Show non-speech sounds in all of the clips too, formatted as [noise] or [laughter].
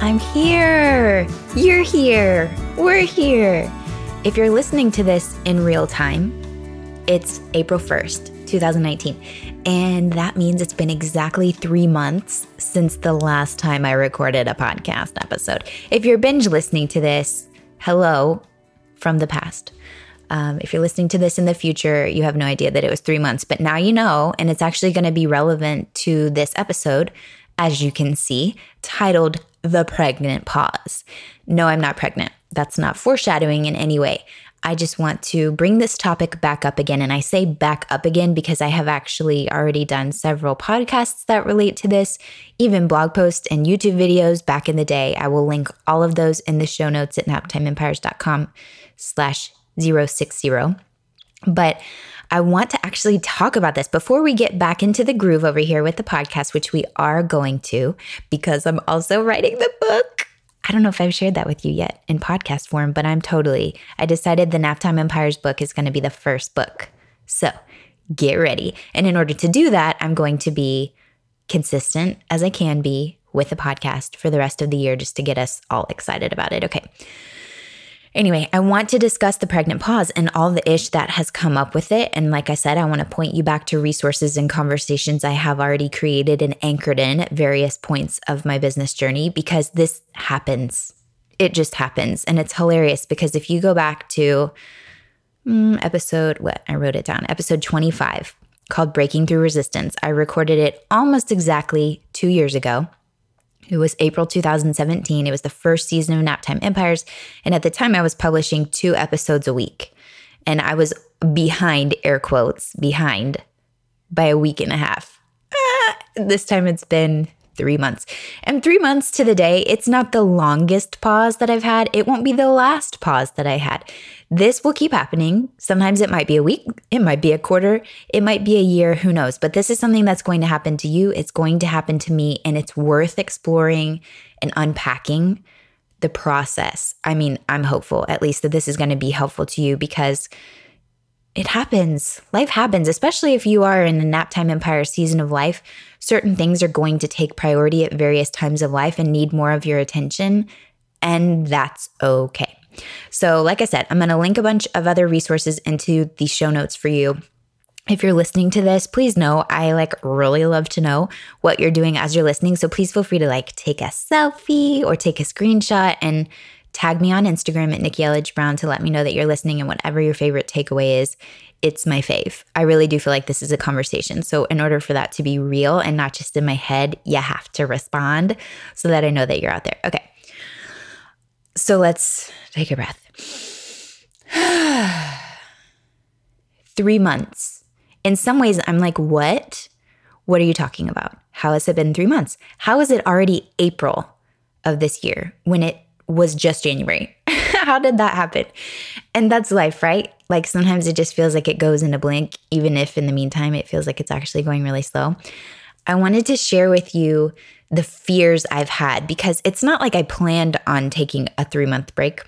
I'm here. You're here. We're here. If you're listening to this in real time, it's April 1st, 2019. And that means it's been exactly three months since the last time I recorded a podcast episode. If you're binge listening to this, hello from the past. Um, if you're listening to this in the future, you have no idea that it was three months, but now you know, and it's actually going to be relevant to this episode, as you can see, titled the pregnant pause. No, I'm not pregnant. That's not foreshadowing in any way. I just want to bring this topic back up again. And I say back up again because I have actually already done several podcasts that relate to this, even blog posts and YouTube videos back in the day. I will link all of those in the show notes at naptimeempires.com slash 060. But I want to actually talk about this before we get back into the groove over here with the podcast, which we are going to, because I'm also writing the book. I don't know if I've shared that with you yet in podcast form, but I'm totally. I decided the Naptime Empires book is going to be the first book. So get ready. And in order to do that, I'm going to be consistent as I can be with the podcast for the rest of the year just to get us all excited about it. Okay. Anyway, I want to discuss the pregnant pause and all the ish that has come up with it. And like I said, I want to point you back to resources and conversations I have already created and anchored in at various points of my business journey because this happens. It just happens. And it's hilarious because if you go back to mm, episode, what? I wrote it down, episode 25 called Breaking Through Resistance. I recorded it almost exactly two years ago. It was April 2017. It was the first season of Naptime Empires. And at the time, I was publishing two episodes a week. And I was behind, air quotes, behind by a week and a half. Ah, this time it's been three months. And three months to the day, it's not the longest pause that I've had. It won't be the last pause that I had. This will keep happening. Sometimes it might be a week, it might be a quarter, it might be a year, who knows. But this is something that's going to happen to you. It's going to happen to me, and it's worth exploring and unpacking the process. I mean, I'm hopeful at least that this is going to be helpful to you because it happens. Life happens, especially if you are in the Naptime Empire season of life. Certain things are going to take priority at various times of life and need more of your attention, and that's okay. So, like I said, I'm going to link a bunch of other resources into the show notes for you. If you're listening to this, please know I like really love to know what you're doing as you're listening. So please feel free to like take a selfie or take a screenshot and tag me on Instagram at Nikki Elledge Brown to let me know that you're listening and whatever your favorite takeaway is, it's my fave. I really do feel like this is a conversation. So, in order for that to be real and not just in my head, you have to respond so that I know that you're out there. Okay. So let's take a breath. [sighs] three months. In some ways, I'm like, what? What are you talking about? How has it been three months? How is it already April of this year when it was just January? [laughs] How did that happen? And that's life, right? Like sometimes it just feels like it goes in a blink, even if in the meantime it feels like it's actually going really slow. I wanted to share with you the fears I've had because it's not like I planned on taking a three month break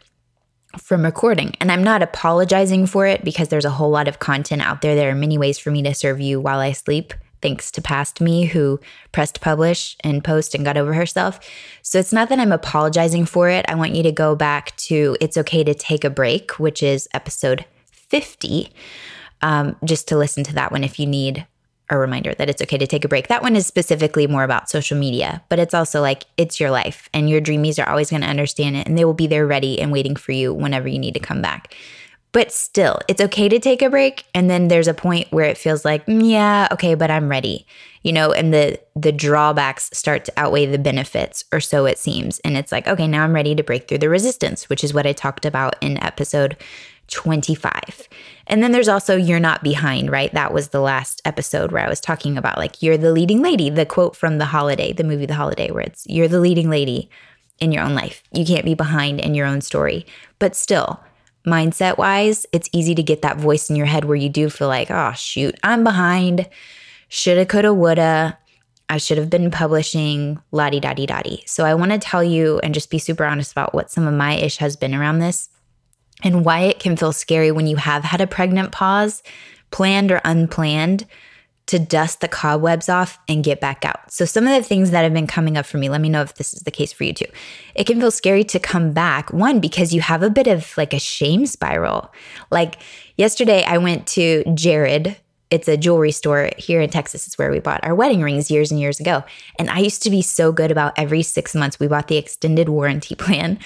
from recording. And I'm not apologizing for it because there's a whole lot of content out there. There are many ways for me to serve you while I sleep, thanks to past me who pressed publish and post and got over herself. So it's not that I'm apologizing for it. I want you to go back to It's Okay to Take a Break, which is episode 50, um, just to listen to that one if you need a reminder that it's okay to take a break. That one is specifically more about social media, but it's also like it's your life and your dreamies are always going to understand it and they will be there ready and waiting for you whenever you need to come back. But still, it's okay to take a break and then there's a point where it feels like, mm, yeah, okay, but I'm ready. You know, and the the drawbacks start to outweigh the benefits or so it seems. And it's like, okay, now I'm ready to break through the resistance, which is what I talked about in episode 25. And then there's also You're Not Behind, right? That was the last episode where I was talking about like, You're the leading lady, the quote from The Holiday, the movie The Holiday, where it's, You're the leading lady in your own life. You can't be behind in your own story. But still, mindset wise, it's easy to get that voice in your head where you do feel like, oh, shoot, I'm behind. Shoulda, coulda, woulda. I should have been publishing la di da di da di. So I want to tell you and just be super honest about what some of my ish has been around this and why it can feel scary when you have had a pregnant pause, planned or unplanned, to dust the cobwebs off and get back out. So, some of the things that have been coming up for me, let me know if this is the case for you too. It can feel scary to come back, one, because you have a bit of like a shame spiral. Like yesterday, I went to Jared it's a jewelry store here in Texas. It's where we bought our wedding rings years and years ago. And I used to be so good about every six months, we bought the extended warranty [laughs] plan.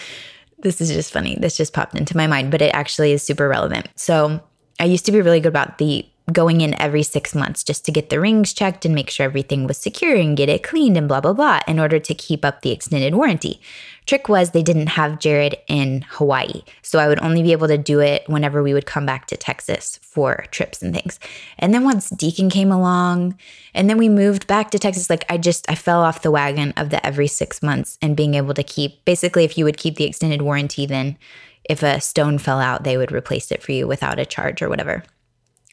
This is just funny. This just popped into my mind, but it actually is super relevant. So I used to be really good about the going in every six months just to get the rings checked and make sure everything was secure and get it cleaned and blah, blah, blah in order to keep up the extended warranty. Trick was they didn't have Jared in Hawaii. So I would only be able to do it whenever we would come back to Texas for trips and things. And then once Deacon came along and then we moved back to Texas, like I just, I fell off the wagon of the every six months and being able to keep, basically, if you would keep the extended warranty, then if a stone fell out, they would replace it for you without a charge or whatever.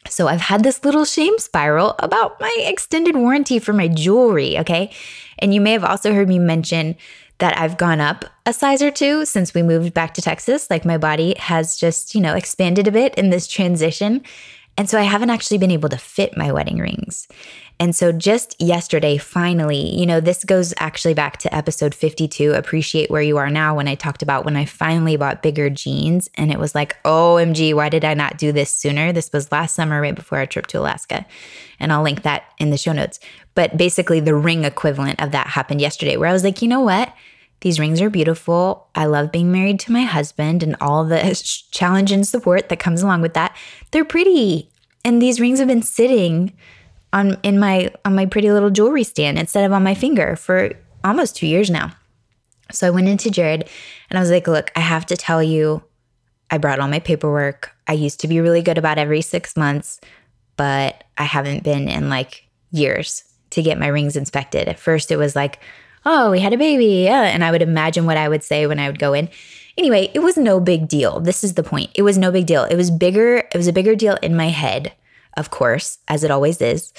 So I've had this little shame spiral about my extended warranty for my jewelry, okay? And you may have also heard me mention that I've gone up a size or two since we moved back to Texas. Like my body has just, you know, expanded a bit in this transition. And so I haven't actually been able to fit my wedding rings. And so just yesterday, finally, you know, this goes actually back to episode 52, Appreciate Where You Are Now, when I talked about when I finally bought bigger jeans. And it was like, OMG, why did I not do this sooner? This was last summer, right before our trip to Alaska. And I'll link that in the show notes. But basically, the ring equivalent of that happened yesterday, where I was like, you know what? These rings are beautiful. I love being married to my husband and all the [laughs] challenge and support that comes along with that. They're pretty. And these rings have been sitting on in my on my pretty little jewelry stand instead of on my finger for almost 2 years now. So I went into Jared and I was like, "Look, I have to tell you I brought all my paperwork. I used to be really good about every 6 months, but I haven't been in like years to get my rings inspected. At first it was like, "Oh, we had a baby." Yeah. And I would imagine what I would say when I would go in. Anyway, it was no big deal. This is the point. It was no big deal. It was bigger, it was a bigger deal in my head of course, as it always is.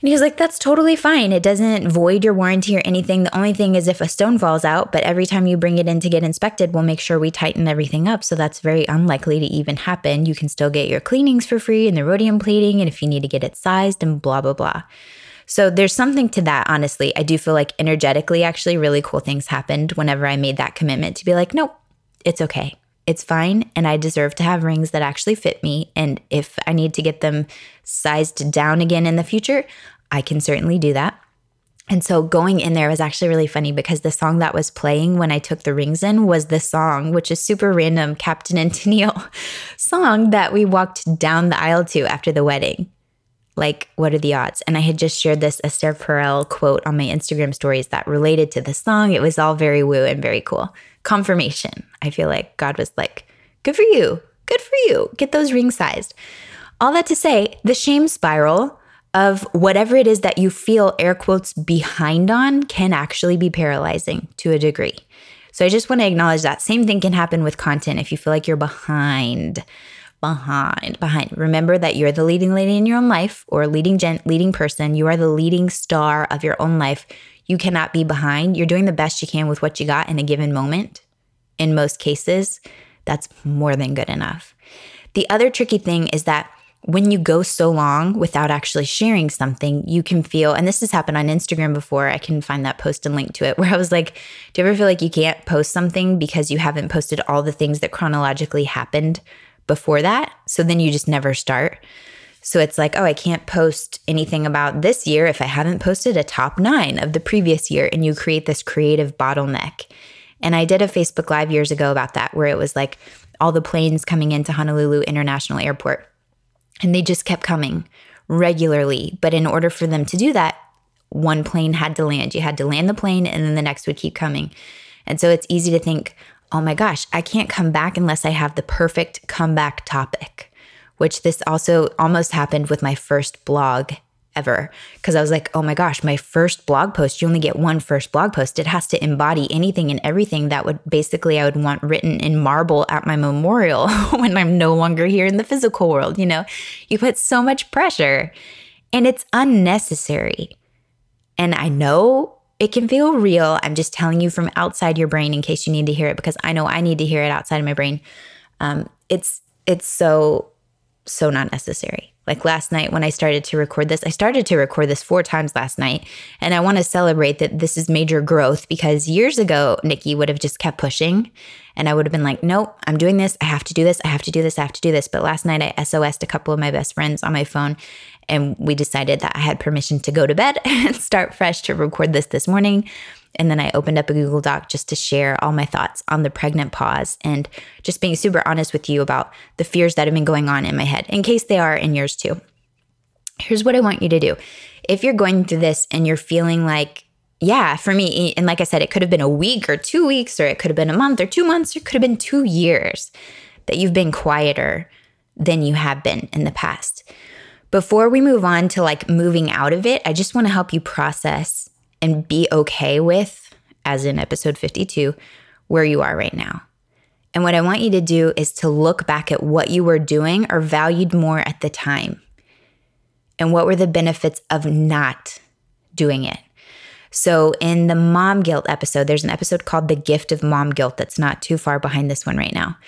And he was like, That's totally fine. It doesn't void your warranty or anything. The only thing is if a stone falls out, but every time you bring it in to get inspected, we'll make sure we tighten everything up. So that's very unlikely to even happen. You can still get your cleanings for free and the rhodium plating, and if you need to get it sized and blah, blah, blah. So there's something to that, honestly. I do feel like energetically, actually, really cool things happened whenever I made that commitment to be like, Nope, it's okay. It's fine, and I deserve to have rings that actually fit me. And if I need to get them sized down again in the future, I can certainly do that. And so going in there was actually really funny because the song that was playing when I took the rings in was the song, which is super random, Captain and Tennille [laughs] song that we walked down the aisle to after the wedding. Like, what are the odds? And I had just shared this Esther Perel quote on my Instagram stories that related to the song. It was all very woo and very cool confirmation. I feel like God was like, good for you. Good for you. Get those ring sized. All that to say, the shame spiral of whatever it is that you feel air quotes behind on can actually be paralyzing to a degree. So I just want to acknowledge that. Same thing can happen with content if you feel like you're behind. Behind, behind. Remember that you're the leading lady in your own life or leading gen- leading person. You are the leading star of your own life. You cannot be behind. You're doing the best you can with what you got in a given moment. In most cases, that's more than good enough. The other tricky thing is that when you go so long without actually sharing something, you can feel, and this has happened on Instagram before. I can find that post and link to it [laughs] where I was like, Do you ever feel like you can't post something because you haven't posted all the things that chronologically happened before that? So then you just never start. So it's like, oh, I can't post anything about this year if I haven't posted a top nine of the previous year. And you create this creative bottleneck. And I did a Facebook Live years ago about that, where it was like all the planes coming into Honolulu International Airport. And they just kept coming regularly. But in order for them to do that, one plane had to land. You had to land the plane and then the next would keep coming. And so it's easy to think, oh my gosh, I can't come back unless I have the perfect comeback topic, which this also almost happened with my first blog ever. Because I was like, oh my gosh, my first blog post, you only get one first blog post. It has to embody anything and everything that would basically I would want written in marble at my memorial [laughs] when I'm no longer here in the physical world. You know, you put so much pressure and it's unnecessary. And I know it can feel real. I'm just telling you from outside your brain in case you need to hear it because I know I need to hear it outside of my brain. Um, it's it's so so not necessary. Like last night when I started to record this, I started to record this four times last night. And I want to celebrate that this is major growth because years ago, Nikki would have just kept pushing. And I would have been like, nope, I'm doing this. I have to do this. I have to do this. I have to do this. But last night I SOS'd a couple of my best friends on my phone. And we decided that I had permission to go to bed [laughs] and start fresh to record this this morning. And then I opened up a Google Doc just to share all my thoughts on the pregnant pause and just being super honest with you about the fears that have been going on in my head, in case they are in yours too. Here's what I want you to do. If you're going through this and you're feeling like, yeah, for me, and like I said, it could have been a week or two weeks, or it could have been a month or two months, or it could have been two years that you've been quieter than you have been in the past. Before we move on to like moving out of it, I just want to help you process and be okay with, as in episode 52, where you are right now. And what I want you to do is to look back at what you were doing or valued more at the time. And what were the benefits of not doing it? So, in the mom guilt episode, there's an episode called The Gift of Mom Guilt that's not too far behind this one right now.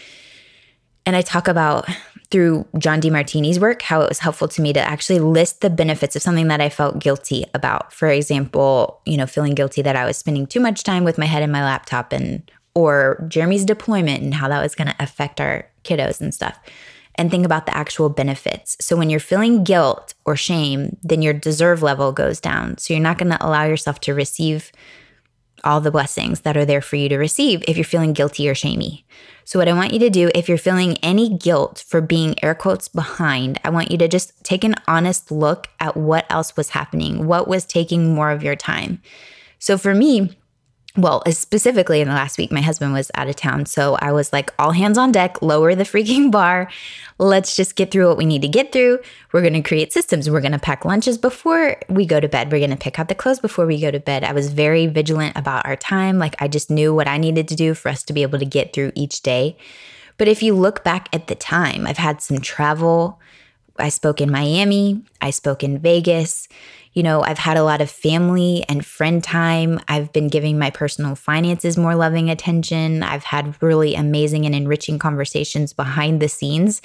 And I talk about through John Demartini's work how it was helpful to me to actually list the benefits of something that I felt guilty about. For example, you know, feeling guilty that I was spending too much time with my head in my laptop and or Jeremy's deployment and how that was going to affect our kiddos and stuff. And think about the actual benefits. So when you're feeling guilt or shame, then your deserve level goes down. So you're not going to allow yourself to receive all the blessings that are there for you to receive if you're feeling guilty or shamey. So, what I want you to do, if you're feeling any guilt for being air quotes behind, I want you to just take an honest look at what else was happening, what was taking more of your time. So, for me, well, specifically in the last week, my husband was out of town. So I was like, all hands on deck, lower the [laughs] freaking bar. Let's just get through what we need to get through. We're going to create systems. We're going to pack lunches before we go to bed. We're going to pick out the clothes before we go to bed. I was very vigilant about our time. Like I just knew what I needed to do for us to be able to get through each day. But if you look back at the time, I've had some travel. I spoke in Miami, I spoke in Vegas. You know, I've had a lot of family and friend time. I've been giving my personal finances more loving attention. I've had really amazing and enriching conversations behind the scenes.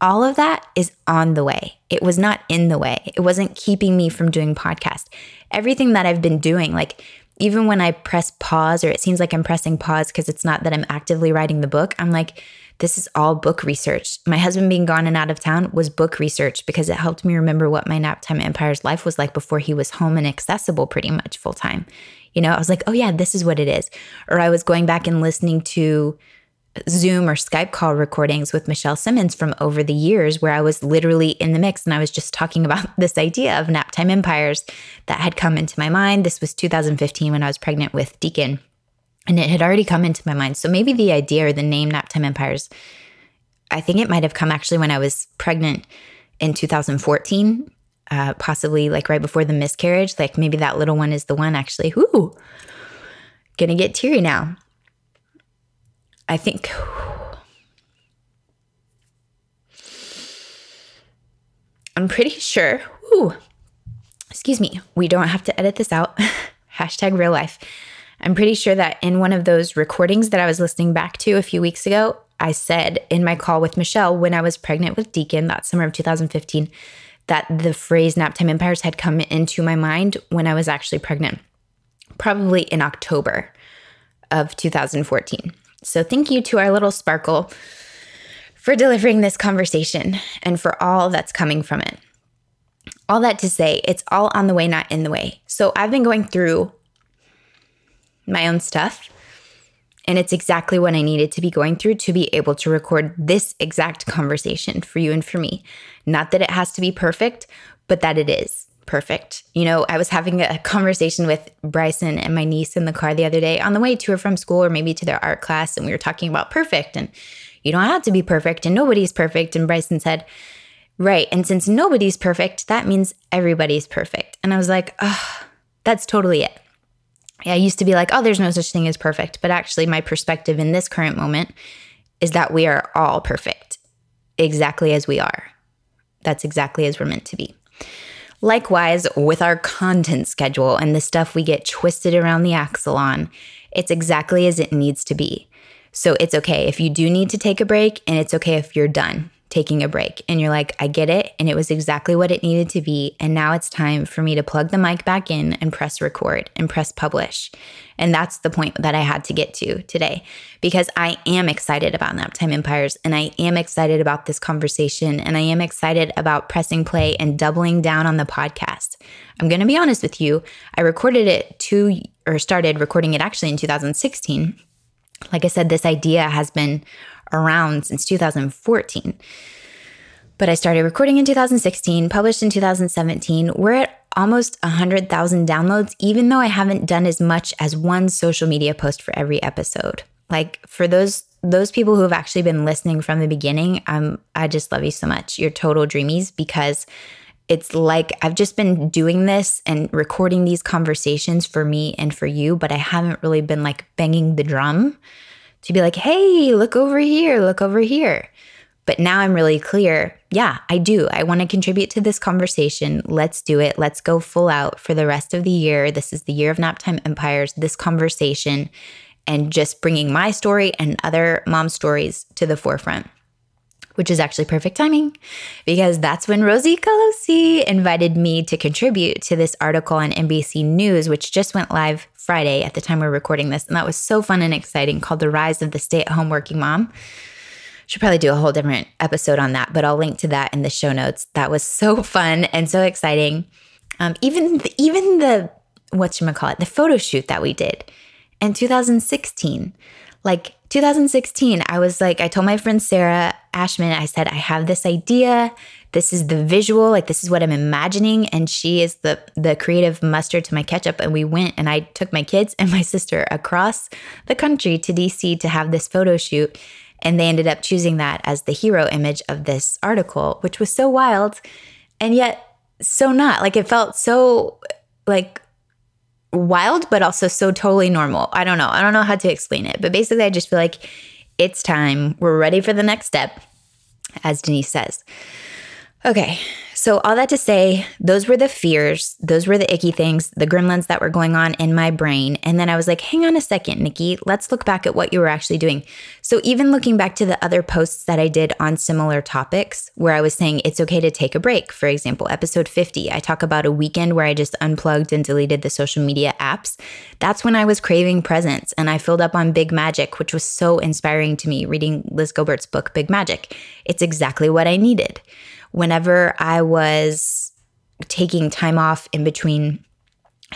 All of that is on the way. It was not in the way. It wasn't keeping me from doing podcast. Everything that I've been doing, like even when I press pause or it seems like I'm pressing pause because it's not that I'm actively writing the book, I'm like, this is all book research. My husband being gone and out of town was book research because it helped me remember what my Naptime Empire's life was like before he was home and accessible pretty much full time. You know, I was like, oh yeah, this is what it is. Or I was going back and listening to Zoom or Skype call recordings with Michelle Simmons from over the years where I was literally in the mix and I was just talking about [laughs] this idea of naptime empires that had come into my mind. This was 2015 when I was pregnant with Deacon. And it had already come into my mind. So maybe the idea or the name Naptime Empires, I think it might have come actually when I was pregnant in 2014, uh, possibly like right before the miscarriage. Like maybe that little one is the one actually. Ooh, gonna get teary now. I think. I'm pretty sure. Excuse me. We don't have to edit this out. [laughs] Hashtag real life. I'm pretty sure that in one of those recordings that I was listening back to a few weeks ago, I said in my call with Michelle when I was pregnant with Deacon that summer of 2015 that the phrase naptime empires had come into my mind when I was actually pregnant, probably in October of 2014. So thank you to our little sparkle for delivering this conversation and for all that's coming from it. All that to say, it's all on the way, not in the way. So I've been going through my own stuff. And it's exactly what I needed to be going through to be able to record this exact conversation for you and for me. Not that it has to be perfect, but that it is. Perfect. You know, I was having a conversation with Bryson and my niece in the car the other day on the way to or from school or maybe to their art class. And we were talking about perfect and you don't have to be perfect and nobody's perfect. And Bryson said, Right. And since nobody's perfect, that means everybody's perfect. And I was like, oh, that's totally it. Yeah, I used to be like, oh, there's no such thing as perfect. But actually, my perspective in this current moment is that we are all perfect, exactly as we are. That's exactly as we're meant to be. Likewise, with our content schedule and the stuff we get twisted around the axle on, it's exactly as it needs to be. So it's okay if you do need to take a break, and it's okay if you're done taking a break and you're like, I get it. And it was exactly what it needed to be. And now it's time for me to plug the mic back in and press record and press publish. And that's the point that I had to get to today because I am excited about Naptime Empires and I am excited about this conversation and I am excited about pressing play and doubling down on the podcast. I'm going to be honest with you. I recorded it two or started recording it actually in 2016. Like I said, this idea has been around since 2014. But I started recording in 2016, published in 2017. We're at almost 100,000 downloads, even though I haven't done as much as one social media post for every episode. Like for those those people who have actually been listening from the beginning, um, I just love you so much. You're total dreamies because it's like I've just been doing this and recording these conversations for me and for you, but I haven't really been like banging the drum to be like, hey, look over here, look over here. But now I'm really clear. Yeah, I do. I want to contribute to this conversation. Let's do it. Let's go full out for the rest of the year. This is the year of Naptime Empires, this conversation, and just bringing my story and other mom stories to the forefront which is actually perfect timing because that's when Rosie Colosi invited me to contribute to this article on NBC News, which just went live Friday at the time we're recording this. And that was so fun and exciting called The Rise of the Stay at Home Working Mom. Should probably do a whole different episode on that, but I'll link to that in the show notes. That was so [laughs] fun and so exciting. Um, even the, even the what you call it, the photo shoot that we did in 2016, like 2016, I was like, I told my friend Sarah Ashman, I said, I have this idea. This is the visual, like this is what I'm imagining. And she is the the creative mustard to my ketchup. And we went and I took my kids and my [laughs] sister across the country to DC to have this photo shoot. And they ended up choosing that as the hero image of this article, which was so wild and yet so not. Like it felt so like wild, but also so totally normal. I don't know. I don't know how to explain it, but basically, I just feel like it's time. We're ready for the next step, as Denise says. Okay, so, all that to say, those were the fears, those were the icky things, the gremlins that were going on in my brain. And then I was like, hang on a second, Nikki, let's look back at what you were actually doing. So, even looking back to the other posts that I did on similar topics, where I was saying it's okay to take a break, for example, episode 50, I talk about a weekend where I just unplugged and deleted the social media apps. That's when I was craving presence and I filled up on Big Magic, which was so inspiring to me reading Liz Gilbert's book, Big Magic. It's exactly what I needed whenever I was taking time off in between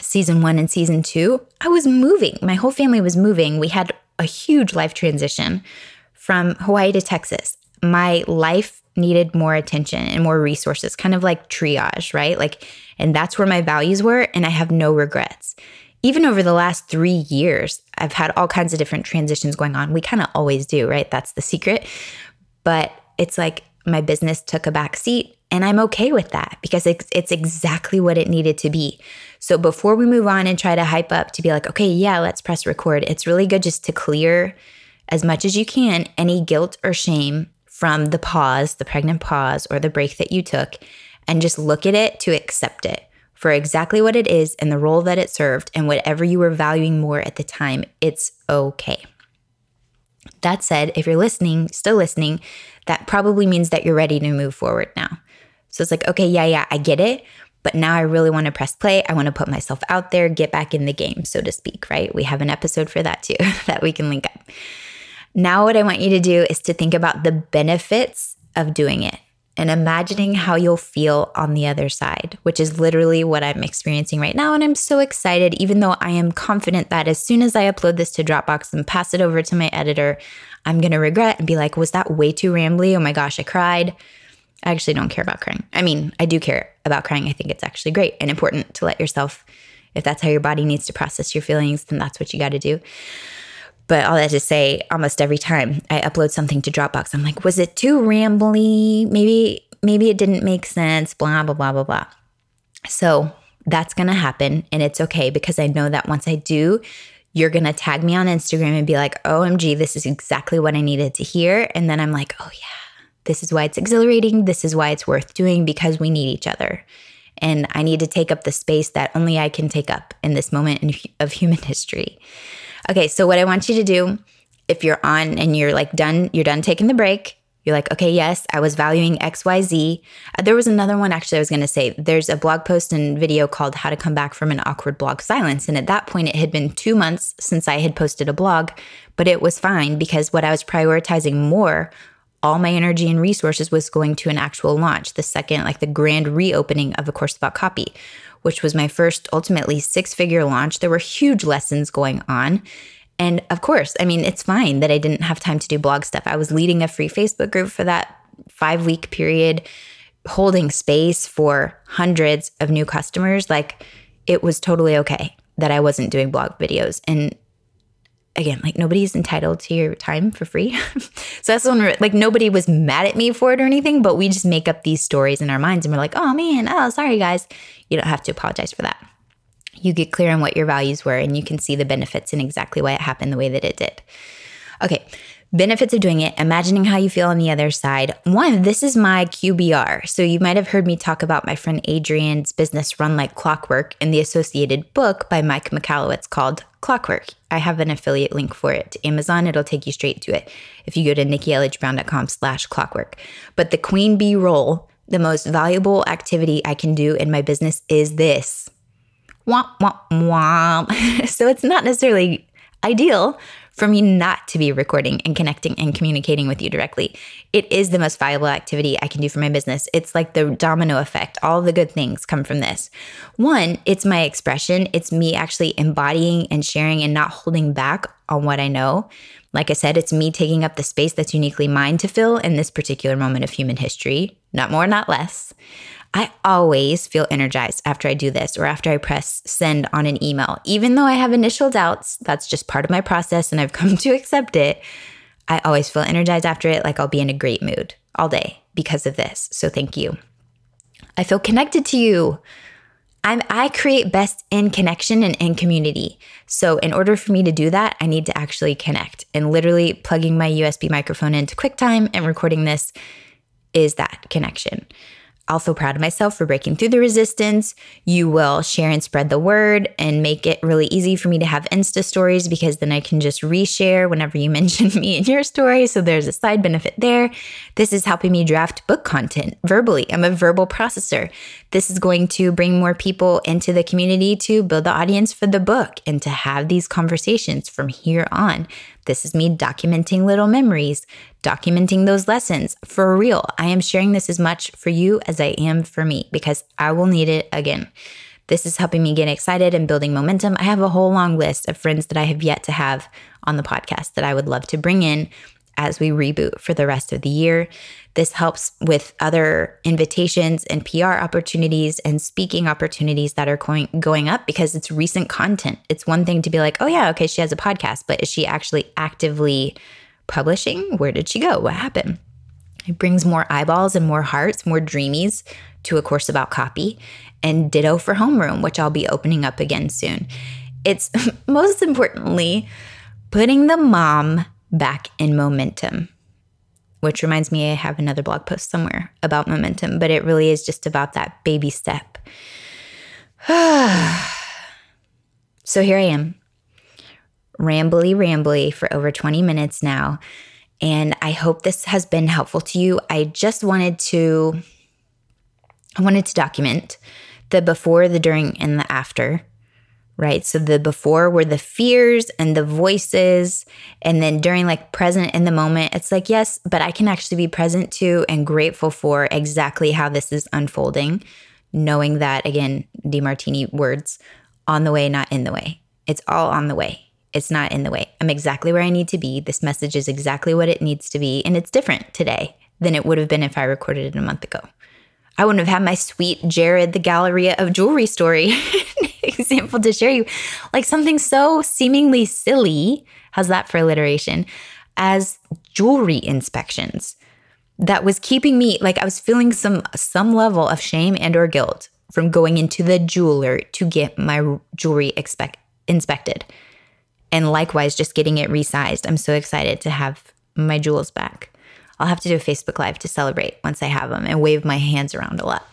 season one and season two, I was moving. My whole family was moving. We had a huge life transition from Hawaii to Texas. My life needed more attention and more resources, kind of like triage, right? Like, and that's where my values were. And I have no regrets. Even over the last three years, I've had all kinds of different transitions going on. We kind of always do, right? That's the secret. But it's like my business took a back seat and I'm okay with that because it's, it's exactly what it needed to be. So before we move on and try to hype up to be like, okay, yeah, let's press record, it's really good just to clear as much as you can any guilt or shame from the pause, the pregnant pause, or the break that you took, and just look at it to accept it for exactly what it is and the role that it served and whatever you were valuing more at the time. It's okay. That said, if you're listening, still listening, that probably means that you're ready to move forward now. So it's like, okay, yeah, yeah, I get it. But now I really want to press play. I want to put myself out there, get back in the game, so to speak, right? We have an episode for that too [laughs] that we can link up. Now, what I want you to do is to think about the benefits of doing it and imagining how you'll feel on the other side, which is literally what I'm experiencing right now. And I'm so excited, even though I am confident that as soon as I upload this to Dropbox and pass it over to my editor, I'm going to regret and be like, was that way too rambly? Oh my gosh, I cried. I actually don't care about crying. I mean, I do care about crying. I think it's actually great and important to let yourself, if that's how your body needs to process your feelings, then that's what you got to do. But all that to say, almost every time I upload something to Dropbox, I'm like, was it too rambly? Maybe, maybe it didn't make sense, blah, blah, blah, blah, blah. So that's going to happen. And it's okay because I know that once I do, you're going to tag me on Instagram and be like, OMG, this is exactly what I needed to hear. And then I'm like, oh, yeah, this is why it's exhilarating. This is why it's worth doing because we need each other. And I need to take up the space that only I can take up in this moment of human [laughs] history. Okay, so what I want you to do, if you're on and you're like done, you're done taking the break, you're like, okay, yes, I was valuing XYZ. Uh, there was another one actually I was going to say. There's a blog post and video called How to Come Back from an Awkward Blog Silence. And at that point, it had been two months since I had posted a blog, but it was fine because what I was prioritizing more, all my energy and resources was going to an actual launch, the second, like the grand reopening of A Course About Copy, which was my first ultimately six figure launch. There were huge lessons going on. And of course, I mean, it's fine that I didn't have time to do blog stuff. I was leading a free Facebook group for that five week period, holding space for hundreds of new customers. Like it was totally okay that I wasn't doing blog videos. And again, like nobody's entitled to your time for free. [laughs] so that's when like nobody was mad at me for it or anything, but we just make up these stories in our minds and we're like, oh man, oh, sorry guys. You don't have to apologize for that you get clear on what your values were and you can see the benefits and exactly why it happened the way that it did. Okay, benefits of doing it, imagining how you feel on the other side. One, this is my QBR. So you might have heard me talk about my friend Adrienne's business run like clockwork in the associated book by Mike Michalowicz called Clockwork. I have an affiliate link for it to Amazon. It'll take you straight to it if you go to nikkielledgebrown.com slash clockwork. But the queen bee role, the most valuable activity I can do in my business is this womp, womp, womp. [laughs] so it's not necessarily ideal for me not to be recording and connecting and communicating with you directly. It is the most valuable activity I can do for my business. It's like the domino effect. All the good things come from this. One, it's my expression, it's me actually embodying and sharing and not holding back on what I know. Like I said, it's me taking up the space that's uniquely mine to fill in this particular moment of human history, not more, not less. I always feel energized after I do this or after I press send on an email. Even though I have initial doubts, that's just part of my process and I've [laughs] come to accept it. I always feel energized after it, like I'll be in a great mood all day because of this. So thank you. I feel connected to you. I'm, I create best in connection and in community. So, in order for me to do that, I need to actually connect. And literally plugging my USB microphone into QuickTime and recording this is that connection. I'll feel proud of myself for breaking through the resistance. You will share and spread the word and make it really easy for me to have Insta stories because then I can just reshare whenever you [laughs] mention me in your story. So there's a side benefit there. This is helping me draft book content verbally. I'm a verbal processor. This is going to bring more people into the community to build the audience for the book and to have these conversations from here on. This is me documenting little memories, documenting those lessons for real. I am sharing this as much for you as I am for me because I will need it again. This is helping me get excited and building momentum. I have a whole long list of friends that I have yet to have on the podcast that I would love to bring in as we reboot for the rest of the year. This helps with other invitations and PR opportunities and speaking opportunities that are going going up because it's recent content. It's one thing to be like, "Oh yeah, okay, she has a podcast," but is she actually actively publishing? Where did she go? What happened? It brings more eyeballs and more hearts, more dreamies to a course about copy and ditto for homeroom, which I'll be opening up again soon. It's [laughs] most importantly putting the mom back in momentum which reminds me, I have another blog post somewhere about momentum, but it really is just about that baby step. [sighs] so here I am, rambly, rambly for over 20 minutes now. And I hope this has been helpful to you. I just wanted to, I wanted to document the before, the during, and the after right? So the before were the fears and the voices. And then during like present in the moment, it's like, yes, but I can actually be present to and grateful for exactly how this is unfolding, knowing that, again, DeMartini words on the way, not in the way. It's all on the way. It's not in the way. I'm exactly where I need to be. This message is exactly what it needs to be. And it's different today than it would have been if I recorded it a month ago. I wouldn't have had my sweet Jared the Galleria of Jewelry story [laughs] [laughs] example to share you. Like something so seemingly silly, how's that for alliteration, as jewelry inspections that was keeping me like I was feeling some some level of shame and or guilt from going into the jeweler to get my jewelry expect, inspected. And likewise just getting it resized. I'm so excited to have my jewels back. I'll have to do a Facebook live to celebrate once I have them and wave my hands around a lot.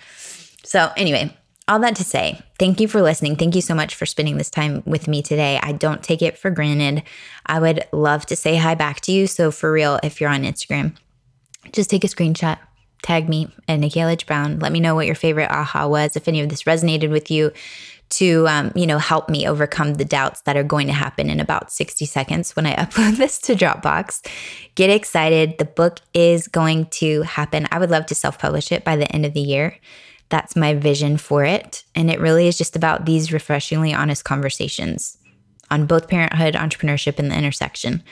So, anyway, all that to say, thank you for listening. Thank you so much for spending this time with me today. I don't take it for granted. I would love to say hi back to you. So, for real, if you're on Instagram, just take a screenshot, tag me at Nikki Brown. Let me know what your favorite aha was, if any of this resonated with you, to um, you know help me overcome the doubts that are going to happen in about 60 seconds when I [laughs] upload this to Dropbox. Get excited. The book is going to happen. I would love to self-publish it by the end of the year. That's my vision for it. And it really is just about these refreshingly honest conversations on both parenthood, entrepreneurship, and the intersection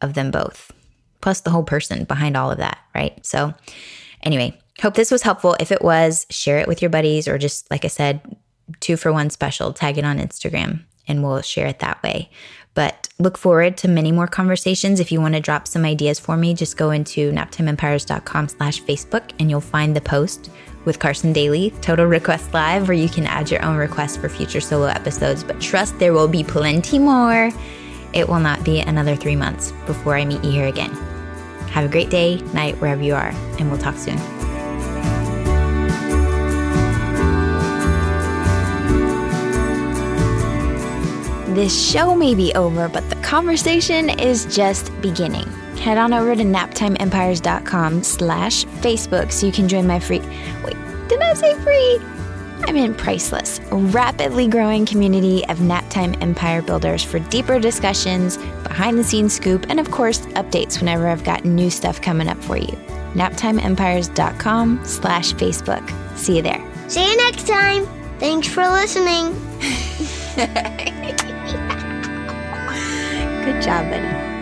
of them both, plus the whole person behind all of that, right? So, anyway, hope this was helpful. If it was, share it with your buddies, or just like I said, two for one special, tag it on Instagram, and we'll share it that way. But look forward to many more conversations. If you want to drop some ideas for me, just go into naptimeempires.com slash Facebook and you'll find the post with Carson Daly, Total Request Live, where you can add your own requests for future solo episodes. But trust there will be plenty more. It will not be another three months before I meet you here again. Have a great day, night, wherever you are, and we'll talk soon. This show may be over, but the conversation is just beginning head on over to naptimeempires.com slash Facebook so you can join my free... Wait, say free? I mean priceless, rapidly growing community of Naptime Empire builders for deeper discussions, behind the scenes scoop, and of course, updates whenever I've got new stuff coming up for you. naptimeempires.com slash Facebook. See you there. See you next time. Thanks for listening. [laughs] [laughs] Good job, buddy.